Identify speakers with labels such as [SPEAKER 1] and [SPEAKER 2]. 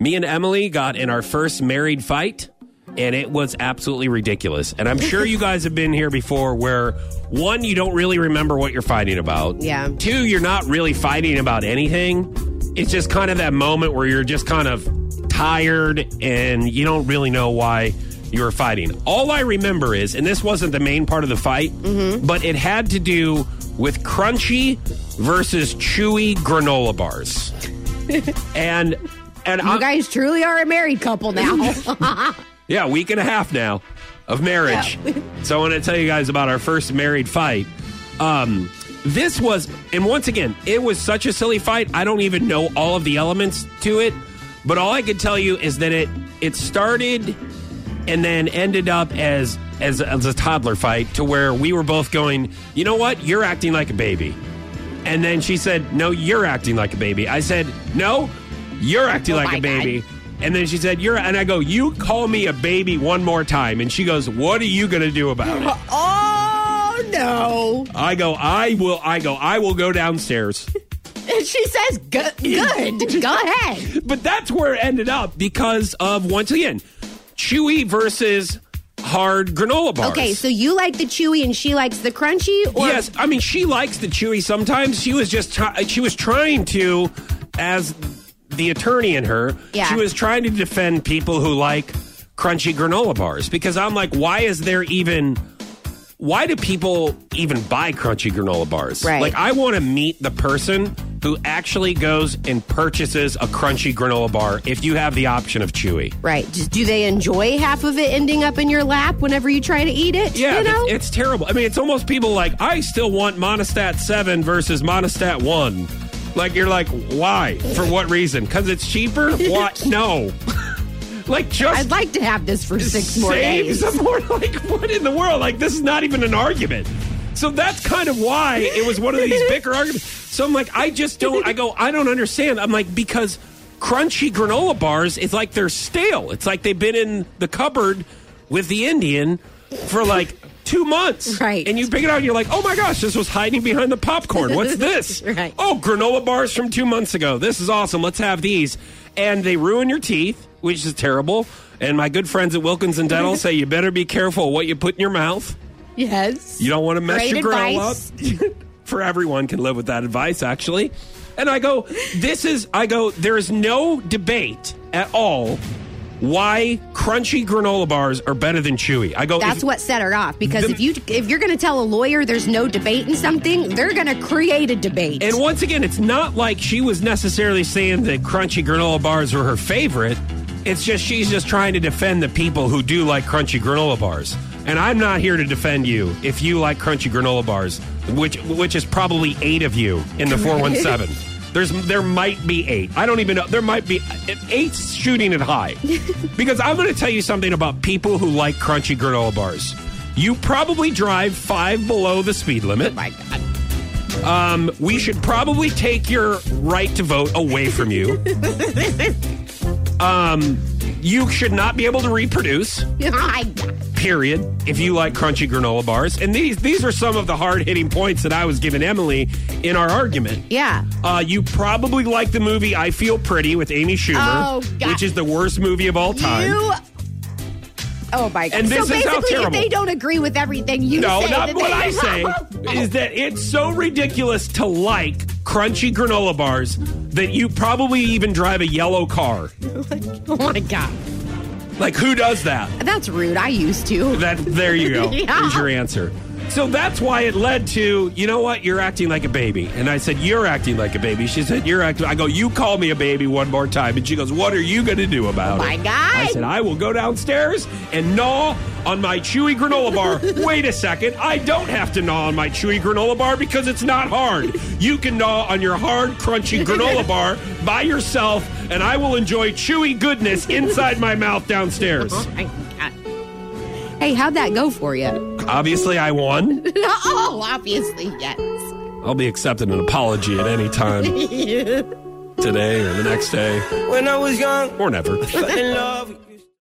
[SPEAKER 1] Me and Emily got in our first married fight, and it was absolutely ridiculous. And I'm sure you guys have been here before where one, you don't really remember what you're fighting about.
[SPEAKER 2] Yeah.
[SPEAKER 1] Two, you're not really fighting about anything. It's just kind of that moment where you're just kind of tired and you don't really know why you were fighting. All I remember is, and this wasn't the main part of the fight, mm-hmm. but it had to do with crunchy versus chewy granola bars. and and
[SPEAKER 2] You
[SPEAKER 1] I,
[SPEAKER 2] guys truly are a married couple now.
[SPEAKER 1] yeah, week and a half now of marriage. so I want to tell you guys about our first married fight. Um, this was, and once again, it was such a silly fight. I don't even know all of the elements to it, but all I can tell you is that it it started and then ended up as as, as a toddler fight to where we were both going, you know what, you're acting like a baby. And then she said, no, you're acting like a baby. I said, no, you're acting
[SPEAKER 2] Oh
[SPEAKER 1] like a baby. And then she said, "You're," and I go, "You call me a baby one more time." And she goes, "What are you going to do about it?"
[SPEAKER 2] oh no!
[SPEAKER 1] I go, "I will." I go, "I will go downstairs."
[SPEAKER 2] And she says, "Good, good. Go ahead."
[SPEAKER 1] But that's where it ended up because of once again, chewy versus hard granola bars.
[SPEAKER 2] Okay, so you like the chewy and she likes the crunchy, or
[SPEAKER 1] yes, I mean she likes the chewy. Sometimes she was just try- she was trying to, as the attorney in her,
[SPEAKER 2] Yeah.
[SPEAKER 1] she was trying to defend people who like crunchy granola bars because I'm like, why is there even? Why do people even buy crunchy granola bars?
[SPEAKER 2] Right.
[SPEAKER 1] Like, I want to meet the person who actually goes and purchases a crunchy granola bar if you have the option of chewy.
[SPEAKER 2] right? Just, do they enjoy half of it ending up in your lap whenever you try to eat it?
[SPEAKER 1] Yeah,
[SPEAKER 2] you know.
[SPEAKER 1] it's, it's terrible. I mean, it's almost people like I still want Monistat seven versus Monistat one. Like you're like, why? For what reason? Because it's cheaper? What? No. like just
[SPEAKER 2] I'd like to have this for six more days.
[SPEAKER 1] some more. Like what in the world? Like this is not even an argument. So that's kind of why it was one of these bicker arguments. So I'm like, I just don't. I go, I don't understand. I'm like because crunchy granola bars, it's like they're stale. It's like they've been in the cupboard with the Indian for like two months.
[SPEAKER 2] Right.
[SPEAKER 1] And you pick it out and you're like, oh my gosh, this was hiding behind the popcorn. What's this?
[SPEAKER 2] Right.
[SPEAKER 1] Oh, granola bars from two months ago. This is awesome. Let's have these. And they ruin your teeth, which is terrible. And my good friends at Wilkinson Dental say you better be careful what you put in your mouth.
[SPEAKER 2] yes.
[SPEAKER 1] You don't want to mess
[SPEAKER 2] Great
[SPEAKER 1] your
[SPEAKER 2] advice.
[SPEAKER 1] up. For everyone can live with that advice, actually. And I go, this is, I go, there is no debate at all why crunchy granola bars are better than chewy. I go,
[SPEAKER 2] That's what set her off. Because
[SPEAKER 1] The-
[SPEAKER 2] if you if you're going to tell a lawyer there's no debate in something, they're going to create a debate.
[SPEAKER 1] And once again, it's not like she was necessarily saying that crunchy granola bars were her favorite. It's just she's just trying to defend the people who do like crunchy granola bars. And I'm not here to defend you if you like crunchy granola bars, which which is probably eight of you in the 417. There's there might be eight. I don't even know. There might be eight shooting it high. because I'm going to tell you something about people who like crunchy granola bars. You probably drive five below the speed limit.
[SPEAKER 2] my God.
[SPEAKER 1] Um, we should probably take your right to vote away from you. um, you should not be able to reproduce.
[SPEAKER 2] My God.
[SPEAKER 1] Period. If you like crunchy granola bars, and these these are some of the hard hitting points that I was giving Emily in our argument.
[SPEAKER 2] Yeah.
[SPEAKER 1] Uh, you probably like the movie I Feel Pretty with Amy Schumer,
[SPEAKER 2] Oh,
[SPEAKER 1] which is the worst movie of all time.
[SPEAKER 2] You. Oh my God.
[SPEAKER 1] And this
[SPEAKER 2] so
[SPEAKER 1] is how
[SPEAKER 2] basically, if they don't agree with everything you
[SPEAKER 1] No,
[SPEAKER 2] say,
[SPEAKER 1] not what I say. is that it's so ridiculous to like crunchy granola bars that you probably even drive a yellow car.
[SPEAKER 2] oh my God.
[SPEAKER 1] Like who does that?
[SPEAKER 2] That's rude. I used to.
[SPEAKER 1] That there you go.
[SPEAKER 2] Yeah.
[SPEAKER 1] Here's your answer. So that's why it led to, you know what, you're acting like a baby. And I said, You're acting like a baby. She said, You're acting I go, You call me a baby one more time. And she goes, What are you gonna do about
[SPEAKER 2] Oh my
[SPEAKER 1] it?
[SPEAKER 2] God.
[SPEAKER 1] I said, I will go downstairs and gnaw on my chewy granola bar. Wait a second. I don't have to gnaw on my chewy granola bar because it's not hard. You can gnaw on your hard, crunchy granola bar by yourself, and I will enjoy chewy goodness inside my mouth downstairs.
[SPEAKER 2] My. Hey, how'd that go for you?
[SPEAKER 1] Obviously, I won.
[SPEAKER 2] oh, obviously, yes.
[SPEAKER 1] I'll be accepting an apology at any time. Today or the next day
[SPEAKER 3] When I was young,
[SPEAKER 1] or never.
[SPEAKER 3] fell in love.